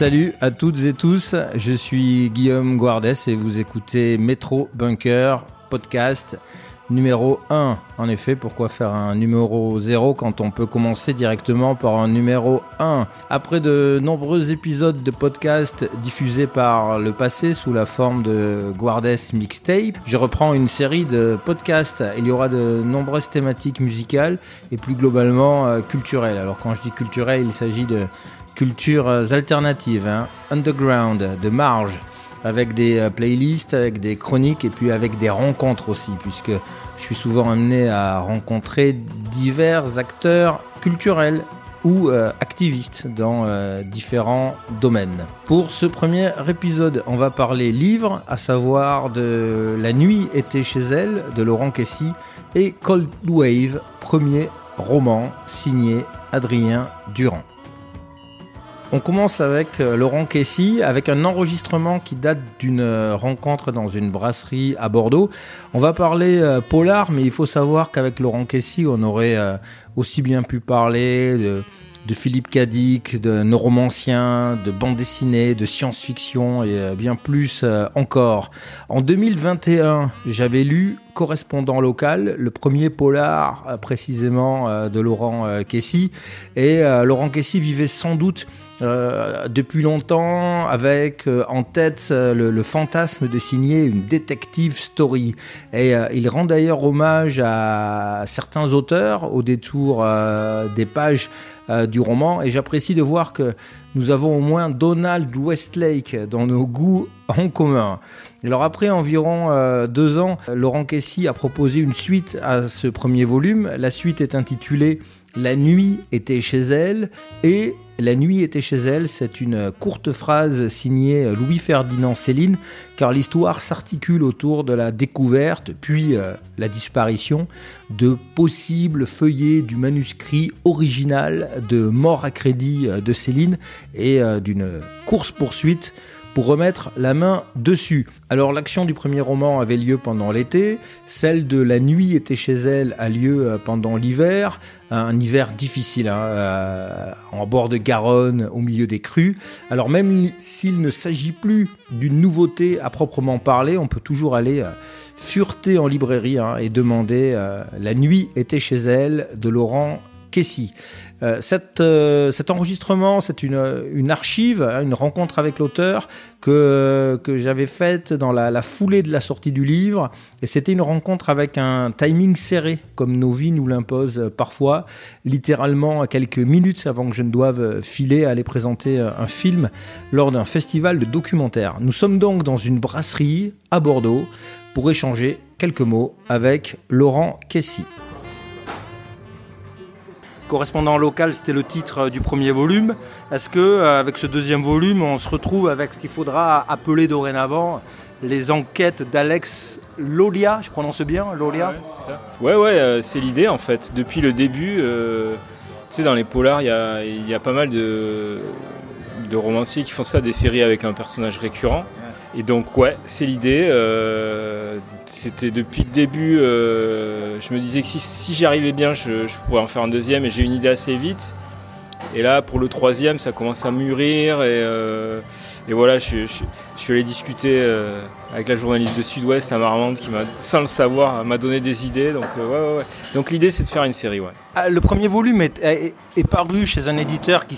Salut à toutes et tous, je suis Guillaume Guardès et vous écoutez Métro Bunker podcast numéro 1. En effet, pourquoi faire un numéro 0 quand on peut commencer directement par un numéro 1 Après de nombreux épisodes de podcast diffusés par le passé sous la forme de Guardes Mixtape, je reprends une série de podcasts. Il y aura de nombreuses thématiques musicales et plus globalement euh, culturelles. Alors quand je dis culturel, il s'agit de cultures alternatives, hein, underground, de marge avec des euh, playlists, avec des chroniques et puis avec des rencontres aussi, puisque je suis souvent amené à rencontrer divers acteurs culturels ou euh, activistes dans euh, différents domaines. Pour ce premier épisode, on va parler livre, à savoir de La nuit était chez elle de Laurent Kessy et Cold Wave, premier roman signé Adrien Durand. On commence avec euh, Laurent Kessy, avec un enregistrement qui date d'une euh, rencontre dans une brasserie à Bordeaux. On va parler euh, polar, mais il faut savoir qu'avec Laurent Kessy, on aurait aussi bien pu parler de, Philippe Cadic, de neuromancien, de bande dessinée, de science-fiction et bien plus encore. En 2021, j'avais lu Correspondant local, le premier polar précisément de Laurent Kessy. Et Laurent Kessy vivait sans doute euh, depuis longtemps avec euh, en tête euh, le, fantasme de signer une detective story. Et il rend d'ailleurs hommage à certains auteurs au détour des pages du roman. Et j'apprécie de voir que nous avons au moins Donald Westlake dans nos goûts en commun. Alors après environ deux ans, Laurent Kessy a proposé une suite à ce premier volume. La suite est intitulée La nuit était chez elle et la nuit était chez elle, c'est une courte phrase signée Louis-Ferdinand Céline, car l'histoire s'articule autour de la découverte, puis euh, la disparition, de possibles feuillets du manuscrit original de Mort à crédit euh, de Céline et euh, d'une course-poursuite pour remettre la main dessus. Alors l'action du premier roman avait lieu pendant l'été, celle de La nuit était chez elle a lieu euh, pendant l'hiver, un hiver difficile, hein, euh, en bord de Garonne, au milieu des crues. Alors même s'il ne s'agit plus d'une nouveauté à proprement parler, on peut toujours aller euh, fureter en librairie hein, et demander La nuit était chez elle de Laurent Euh, euh, cet enregistrement, c'est une, archive, hein, une rencontre avec l'auteur que, j'avais faite dans la, foulée de la sortie du livre. Et c'était une rencontre avec un timing serré, comme nos vies nous l'imposent parfois, littéralement quelques minutes avant que je ne doive filer à aller présenter un film lors d'un festival de documentaires. Nous sommes donc dans une brasserie à Bordeaux pour échanger quelques mots avec Laurent Kessy. Correspondant local, c'était le titre euh, du premier volume. Est-ce que euh, avec ce deuxième volume, on se retrouve avec ce qu'il faudra appeler dorénavant les enquêtes d'Alex Lolia, je prononce bien, Lolia Ouais, ouais, euh, c'est l'idée en fait. Depuis le début, tu sais, dans les polars, il y a, pas mal de, de romanciers qui font ça, des séries avec un personnage récurrent. Et donc ouais, c'est l'idée. Euh, c'était depuis le début, euh, je me disais que si, si j'y arrivais bien, je, pourrais en faire un deuxième et j'ai une idée assez vite. Et là, pour le troisième, ça commence à mûrir et, euh, voilà, je, suis allé discuter avec la journaliste de Sud-Ouest, Amarante, qui m'a, sans le savoir, m'a donné des idées. Donc, ouais, ouais, ouais. donc l'idée, c'est de faire une série, ouais. Ah, le premier volume est, paru chez un éditeur qui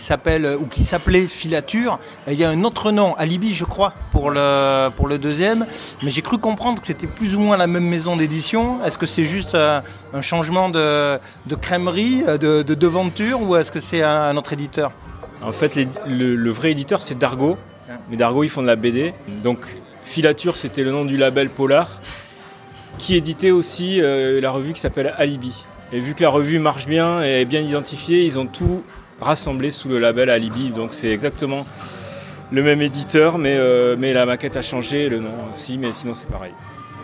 qui s'appelait Filature. il y a un autre nom, Alibi, je crois, pour le, deuxième. Mais j'ai cru comprendre que c'était plus ou moins la même maison d'édition. Est-ce que c'est juste euh, un changement de, de crèmerie, euh, de, de devanture, ou est-ce que c'est un, autre éditeur? En fait, le, vrai éditeur, c'est Dargo. Mais Dargo, ils font de la BD. Donc, Filature, c'était le nom du label Polar, qui éditait aussi euh, la revue qui s'appelle Alibi. Et vu que la revue marche bien et est bien identifiée, ils ont tout rassemblé sous le label Alibi. Donc c'est exactement le même éditeur, mais, euh, mais la maquette a changé, le nom aussi, mais sinon c'est pareil.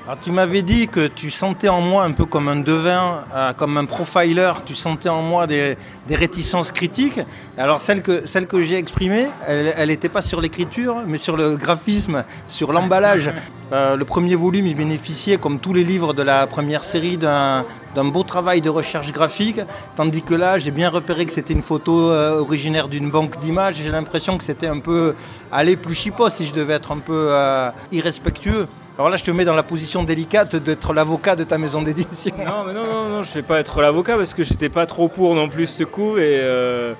Alors, tu m'avais dit que tu sentais en moi un peu comme un devin, euh, comme un profiler, tu sentais en moi des, réticences critiques. Alors celle que, celle que j'ai exprimée, elle n'était pas sur l'écriture, mais sur le graphisme, sur l'emballage. Euh, le premier volume, il bénéficiait, comme tous les livres de la première série, d'un beau travail de recherche graphique, tandis que là, j'ai bien repéré que c'était une photo euh, originaire d'une banque d'images. J'ai l'impression que c'était un peu aller plus chipos si je devais être un peu irrespectueux. Alors là, je te mets dans la position délicate d'être l'avocat de ta maison d'édition. Non, mais non, non, non, je ne vais pas être l'avocat parce que je n'étais pas trop pour non plus ce coup et, euh,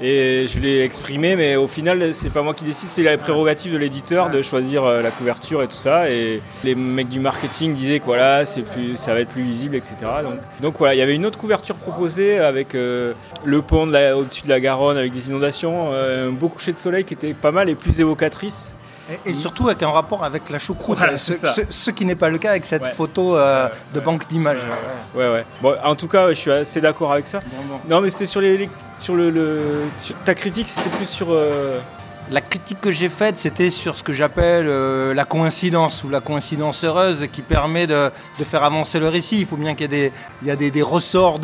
et je l'ai exprimé, mais au final, c'est pas moi qui décide, c'est la prérogative de l'éditeur de choisir euh, la couverture et tout ça. Et les mecs du marketing disaient que voilà, c'est plus, ça va être plus visible, etc. Donc, donc voilà, il y avait une autre couverture proposée avec euh, le pont au-dessus de la Garonne avec des inondations, un beau coucher de soleil qui était pas mal et plus évocatrice. Et, surtout avec un rapport avec la choucroute, ce, qui n'est pas le cas avec cette photo euh, de banque d'images. Ouais, ouais. Bon, en tout cas, je suis assez d'accord avec ça. Non, mais c'était sur les, sur le, ta critique, c'était plus sur. Euh, la critique que j'ai faite, c'était sur ce que j'appelle euh, la coïncidence ou la coïncidence heureuse qui permet de, faire avancer le récit. Il faut bien qu'il y ait des, il y a des, ressorts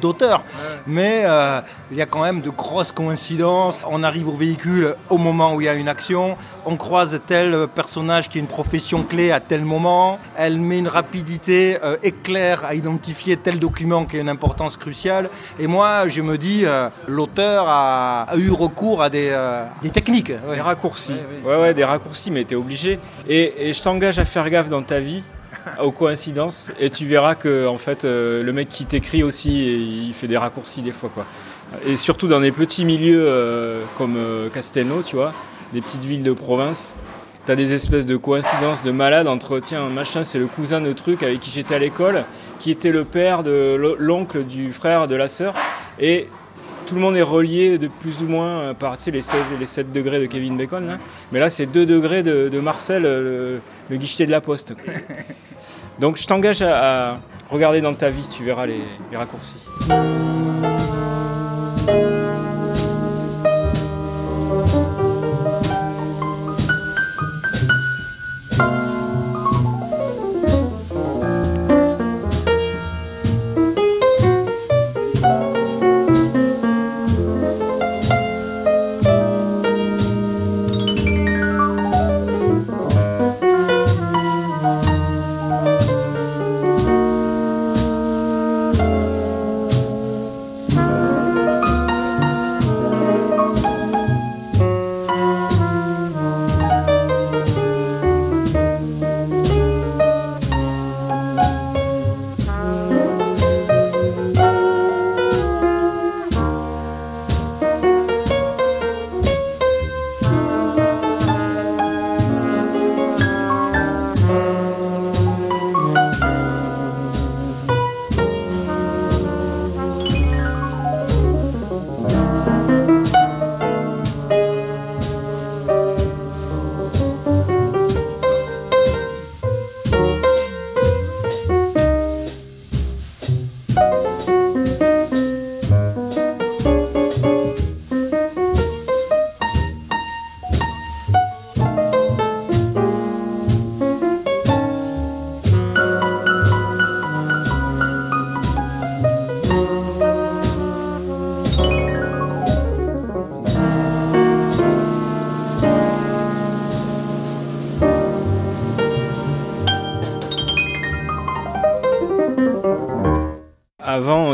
d'auteurs, mais euh, il y a quand même de grosses coïncidences. On arrive au véhicule au moment où il y a une action, on croise tel personnage qui a une profession clé à tel moment, elle met une rapidité euh, éclair à identifier tel document qui a une importance cruciale. Et moi, je me dis, l'auteur a, a eu recours à euh, des, techniques. Des raccourcis. Ouais, ouais, des raccourcis, mais tu es obligé. Et, je t'engage à faire gaffe dans ta vie aux coïncidences et tu verras que en fait euh, le mec qui t'écrit aussi il fait des raccourcis des fois quoi. Et surtout dans des petits milieux euh, comme Castelnau, tu vois, des petites villes de province, tu as des espèces de coïncidences de malades entre tiens machin c'est le cousin de truc avec qui j'étais à l'école qui était le père de l'oncle du frère de la sœur et tout le monde est relié de plus ou moins euh, par les 7, les 7 degrés de Kevin Bacon. Mais là, c'est 2 degrés de, Marcel, le, guichetier de la poste. Donc je t'engage à, regarder dans ta vie, tu verras les raccourcis.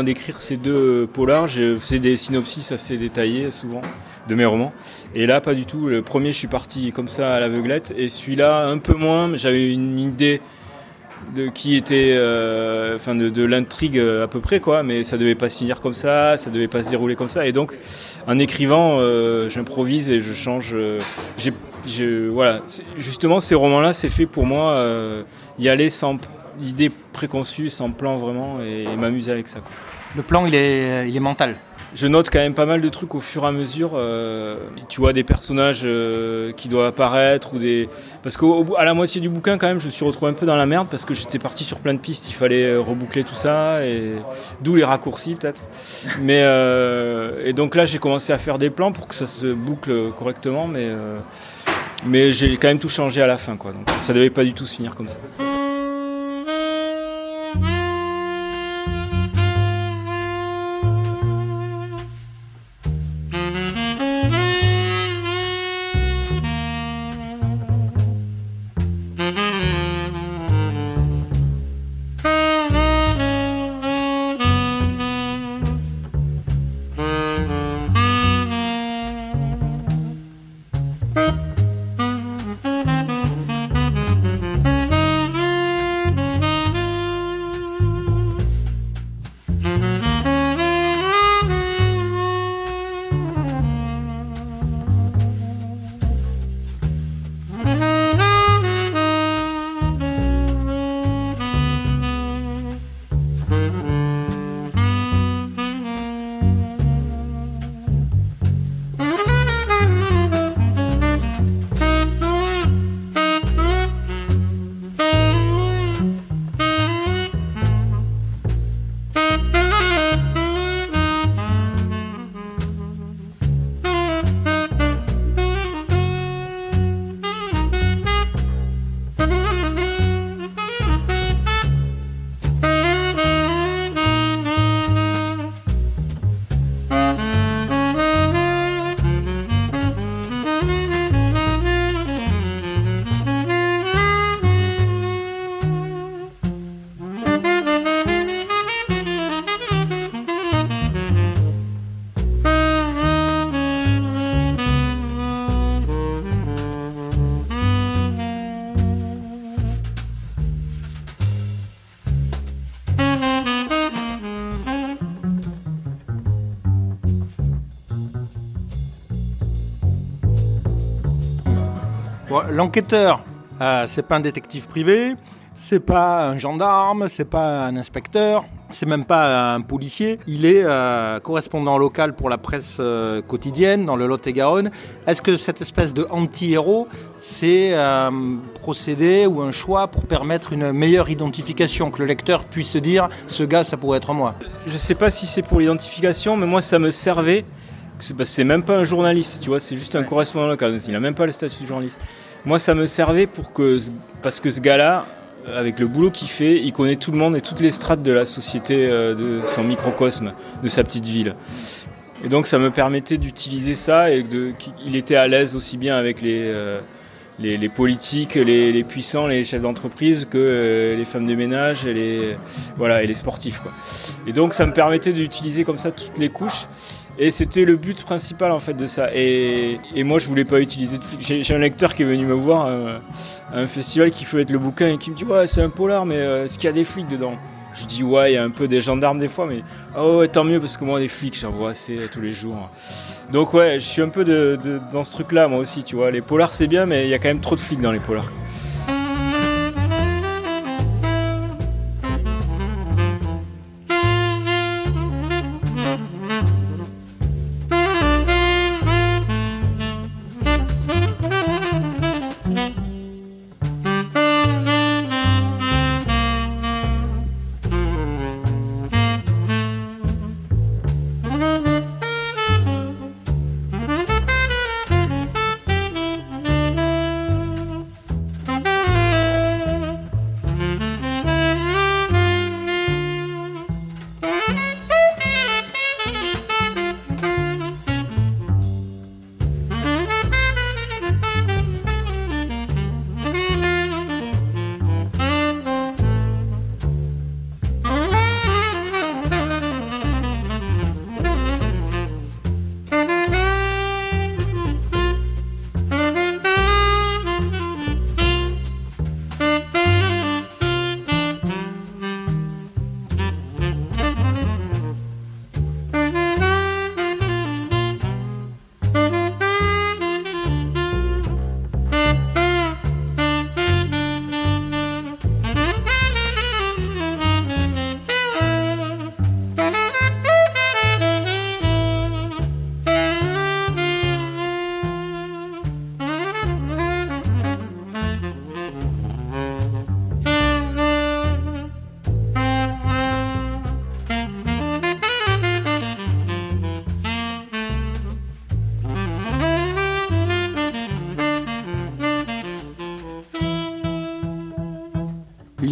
D'écrire ces deux polars, je faisais des synopsis assez détaillés souvent de mes romans. Et là, pas du tout. Le premier, je suis parti comme ça à l'aveuglette. Et celui-là, un peu moins. J'avais une idée de qui était, euh, enfin de, l'intrigue à peu près quoi, mais ça devait pas se finir comme ça, ça devait pas se dérouler comme ça. Et donc, en écrivant, euh, j'improvise et je change. Euh, j'ai, voilà, justement, ces romans-là, c'est fait pour moi y aller sans idée préconçue, sans plan vraiment, et, m'amuser avec ça. Le plan, il est, il est mental. Je note quand même pas mal de trucs au fur et à mesure. Euh, tu vois des personnages euh, qui doivent apparaître ou des parce qu'à la moitié du bouquin quand même, je me suis retrouvé un peu dans la merde parce que j'étais parti sur plein de pistes. Il fallait euh, reboucler tout ça et d'où les raccourcis peut-être. Mais et donc là, j'ai commencé à faire des plans pour que ça se boucle correctement, mais Mais j'ai quand même tout changé à la fin, quoi. Donc ça devait pas du tout se finir comme ça. L'enquêteur, euh, c'est pas un détective privé, c'est pas un gendarme, c'est pas un inspecteur, c'est même pas un policier. Il est euh, correspondant local pour la presse euh, quotidienne dans le Lot-et-Garonne. Est-ce que cette espèce de anti-héros, c'est un procédé ou un choix pour permettre une meilleure identification, que le lecteur puisse se dire ce gars, ça pourrait être moi? Je sais pas si c'est pour l'identification, mais moi ça me servait. C'est même pas un journaliste, tu vois, c'est juste un correspondant local. Il n'a même pas le statut de journaliste. Moi, ça me servait pour que, parce que ce gars-là, avec le boulot qu'il fait, il connaît tout le monde et toutes les strates de la société, euh, de son microcosme, de sa petite ville. Et donc, ça me permettait d'utiliser ça et qu'il était à l'aise aussi bien avec les, euh, les, politiques, les, puissants, les chefs d'entreprise que euh, les femmes de ménage et les, voilà, et les sportifs. Et donc, ça me permettait d'utiliser comme ça toutes les couches. Et c'était le but principal en fait de ça. Et, moi je voulais pas utiliser de. J'ai un lecteur qui est venu me voir euh, à, un festival qui fait le bouquin et qui me dit ouais c'est un polar mais euh, est-ce qu'il y a des flics dedans? Je dis ouais il y a un peu des gendarmes des fois mais oh ouais tant mieux parce que moi des flics j'en vois assez tous les jours. Donc ouais je suis un peu de, dans ce truc là moi aussi tu vois. Les polars c'est bien mais il y a quand même trop de flics dans les polars.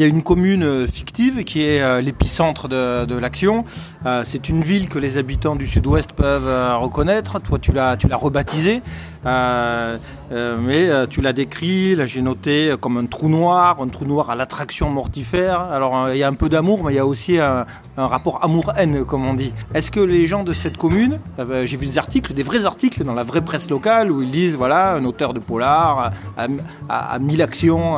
Y a une commune fictive qui est l'épicentre de, l'action. c'est une ville que les habitants du sud-ouest peuvent reconnaître. Toi, tu l'as, tu l'as rebaptisée. Euh, euh, mais euh, tu l'as décrit, là j'ai noté comme un trou noir, un trou noir à l'attraction mortifère. Alors il y a un peu d'amour, mais il y a aussi un, rapport amour-haine, comme on dit. Est-ce que les gens de cette commune, ben, j'ai vu des articles, des vrais articles dans la vraie presse locale où ils disent voilà, un auteur de polar a, mis l'action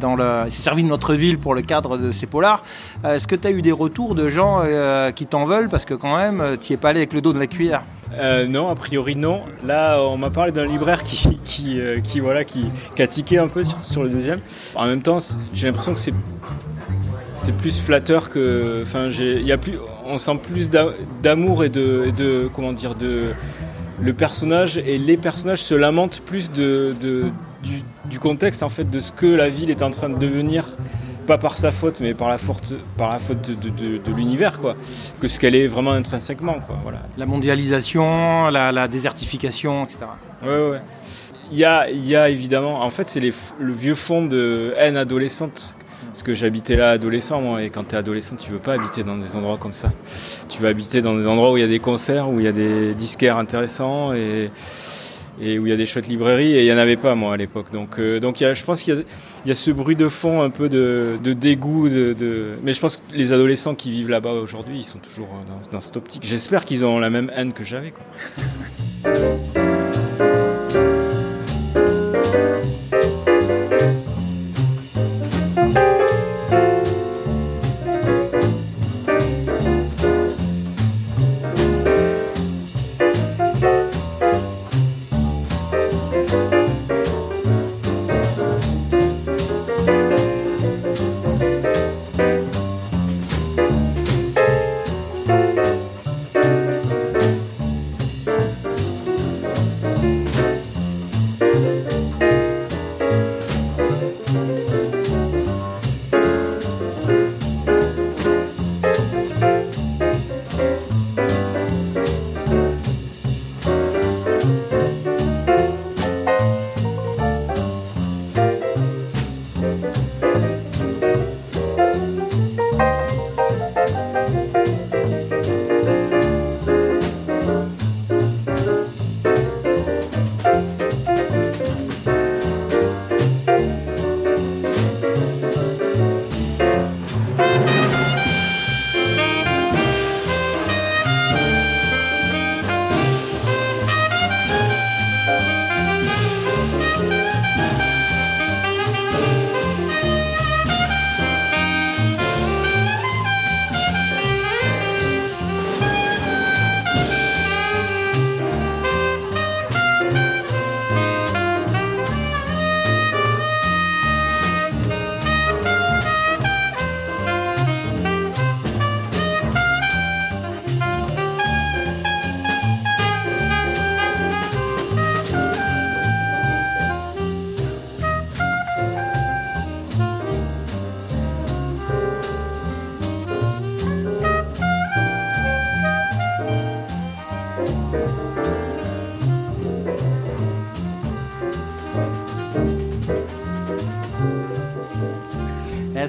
dans le. s'est servi de notre ville pour le cadre de ces polars. Est-ce que tu as eu des retours de gens qui t'en veulent? Parce que quand même, tu es pas allé avec le dos de la cuillère euh, non, a priori non. Là, on m'a parlé d'un libraire qui, qui, euh, qui, voilà, qui, a tiqué un peu sur, le deuxième. En même temps, j'ai l'impression que c'est plus flatteur que. Enfin, on sent plus d'amour et de, comment dire de le personnage et les personnages se lamentent plus de du, du, contexte en fait de ce que la ville est en train de devenir pas par sa faute, mais par la, faute, par la faute de, l'univers, quoi, que ce qu'elle est vraiment intrinsèquement, quoi. Voilà. La mondialisation, la, désertification, etc. Ouais, ouais. Il y a, il y a évidemment, en fait, c'est le vieux fond de haine adolescente. Parce que j'habitais là adolescent, moi, et quand tu es adolescent, tu veux pas habiter dans des endroits comme ça. Tu veux habiter dans des endroits où il y a des concerts, où il y a des disquaires intéressants, et et où il y a des chouettes librairies et il n'y en avait pas moi à l'époque. Donc, euh, donc je pense qu'il y, a ce bruit de fond un peu de, dégoût. De, Mais je pense que les adolescents qui vivent là-bas aujourd'hui, ils sont toujours dans, dans cette optique. J'espère qu'ils ont la même haine que j'avais.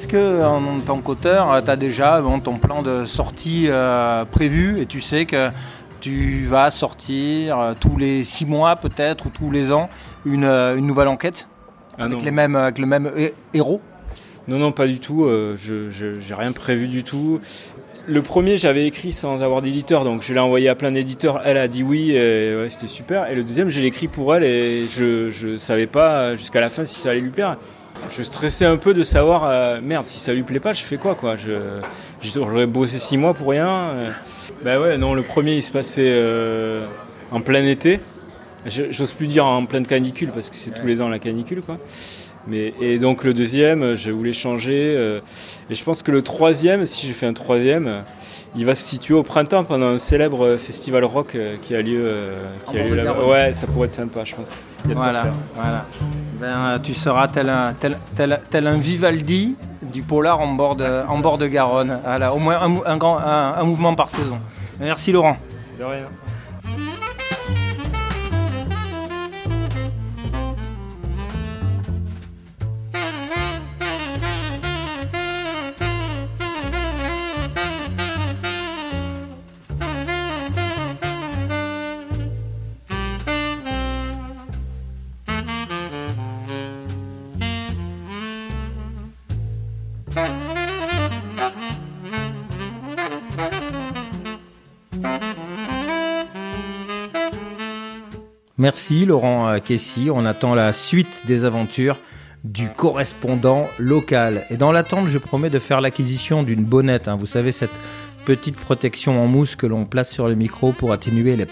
Que en tant qu'auteur, tu as déjà ton plan de sortie euh, prévu et tu sais que tu vas sortir euh, tous les six mois peut-être ou tous les ans une, euh, nouvelle enquête ah avec, les mêmes, avec le même héros? Non, non, pas du tout. je n'ai rien prévu du tout. Le premier, j'avais écrit sans avoir d'éditeur, donc je l'ai envoyé à plein d'éditeurs. Elle a dit oui, et c'était super. Et le deuxième, je l'ai écrit pour elle et je ne savais pas jusqu'à la fin si ça allait lui plaire je stressais un peu de savoir, euh, merde, si ça lui plaît pas, je fais quoi, quoi? J'aurais bossé six mois pour rien. Euh. Ben ouais, non, le premier, il se passait euh, en plein été. J'ose plus dire en pleine canicule, parce que c'est tous les ans la canicule, quoi. Mais, et donc le deuxième, je voulais changer. et je pense que le troisième, si j'ai fait un troisième, il va se situer au printemps pendant un célèbre festival rock qui a lieu, qui a lieu là Ouais, ça pourrait être sympa, je pense. Voilà, voilà. Ben, tu seras tel un, tel, tel, un Vivaldi du polar en bord de, en bord de Garonne. Voilà, au moins un, grand, un, mouvement par saison. Merci Laurent. De rien. Merci Laurent Kessy, on attend la suite des aventures du correspondant local. Et dans l'attente, je promets de faire l'acquisition d'une bonnette. Hein. Vous savez, cette petite protection en mousse que l'on place sur le micro pour atténuer les,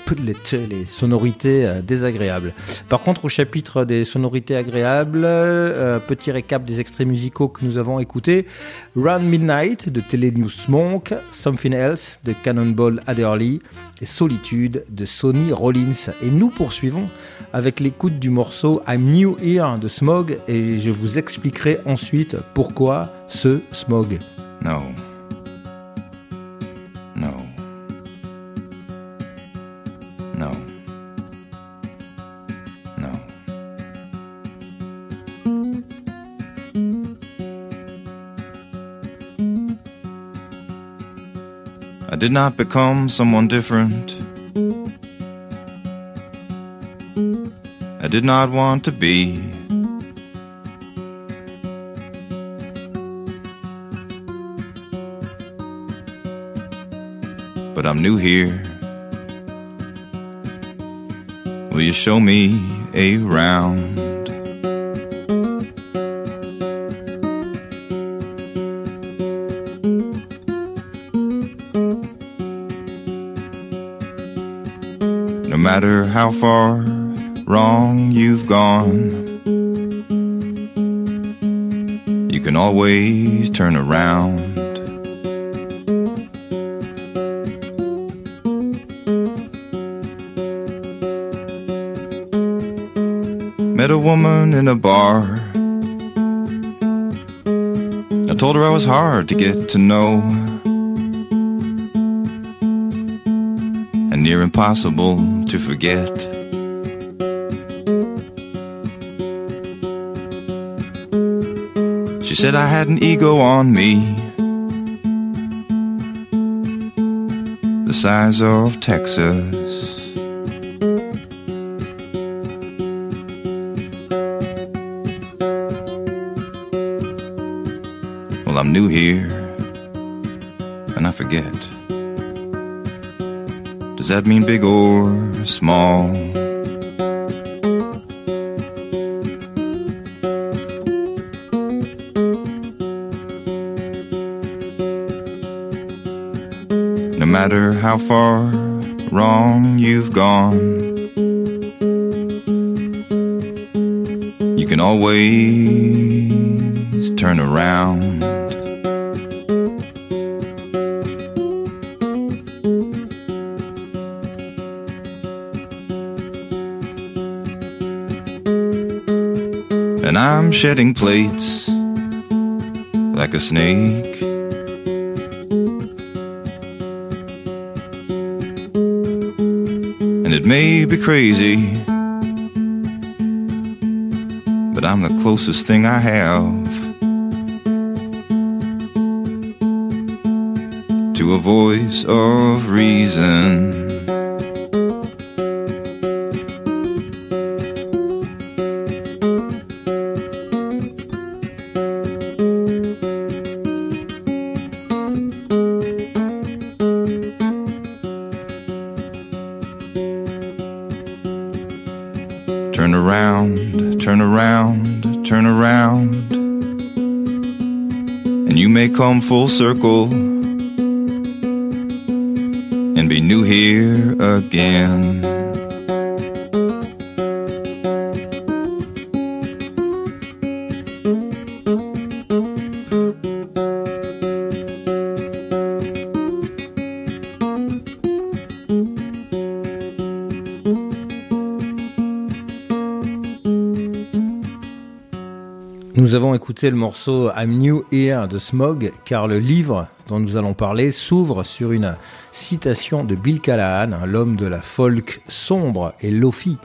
les sonorités euh, désagréables. Par contre, au chapitre des sonorités agréables, euh, petit récap des extraits musicaux que nous avons écoutés. Round Midnight de Telenews Monk, Something Else de Cannonball Adderley et Solitude de Sonny Rollins. Et nous poursuivons avec l'écoute du morceau I'm New Here de Smog et je vous expliquerai ensuite pourquoi ce Smog. No. No. I did not become someone different. I did not want to be. But I'm new here. Will you show me a round? No matter how far wrong you've gone. You can always turn around. Met a woman in a bar. I told her I was hard to get to know. And near impossible to forget. She said I had an ego on me, the size of Texas. I'm new here, and I forget. Does that mean big or small? No matter how far wrong you've gone. You can always turn around. I'm shedding plates like a snake. And it may be crazy, but I'm the closest thing I have to a voice of reason. Come full circle and be new here again. Écouté le morceau I'm New Here de Smog, car le livre dont nous allons parler s'ouvre sur une citation de Bill Callahan, l'homme de la folk sombre et lofi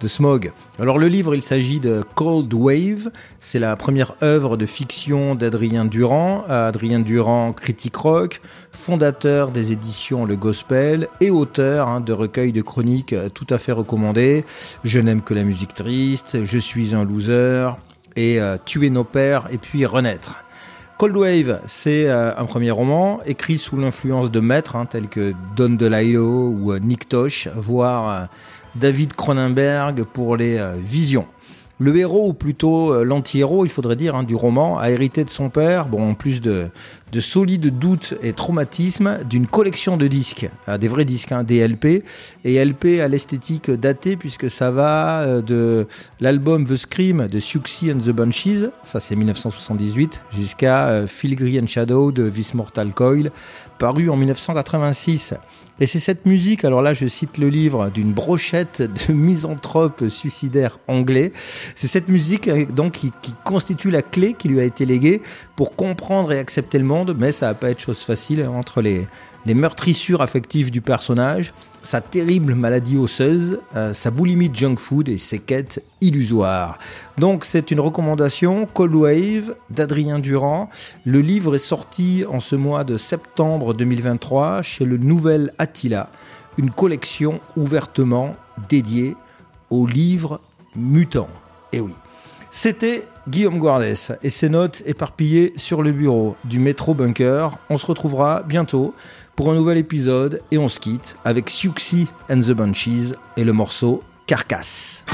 de Smog. Alors le livre, il s'agit de Cold Wave, c'est la première œuvre de fiction d'Adrien Durand, Adrien Durand, critique rock, fondateur des éditions Le Gospel et auteur hein, de recueils de chroniques tout à fait recommandés. Je n'aime que la musique triste, Je suis un loser, et euh, Tuer nos pères et puis Renaître. Cold Wave, c'est euh, un premier roman écrit sous l'influence de maîtres hein, tels que Don DeLillo ou euh, Nick Tosh, voire David Cronenberg pour les visions. Le héros, ou plutôt l'anti-héros, il faudrait dire, hein, du roman, a hérité de son père, bon, en plus de, de solides doutes et traumatismes, d'une collection de disques, euh, des vrais disques, hein, des LP, et LP à l'esthétique datée, puisque ça va euh, de l'album The Scream de Siouxsie and the Bunchies, ça c'est 1978, jusqu'à Filigree and Shadow de This Mortal Coil, paru en 1986. Et c'est cette musique, alors là je cite le livre, d'une brochette de misanthropes suicidaires anglais. C'est cette musique euh, donc qui, constitue la clé qui lui a été léguée pour comprendre et accepter le monde, mais ça va pas être chose facile entre les, les meurtrissures affectives du personnage, sa terrible maladie osseuse, euh, sa boulimie de junk food et ses quêtes illusoires. Donc c'est une recommandation, Cold Wave d'Adrien Durand. Le livre est sorti en ce mois de septembre 2023 chez le Nouvel Attila, une collection ouvertement dédiée aux livres mutants. Et oui. C'était Guillaume Guardes et ses notes éparpillées sur le bureau du métro Bunker. On se retrouvera bientôt pour un nouvel épisode et on se quitte avec Siouxsie and the Bunchies et le morceau Carcasse.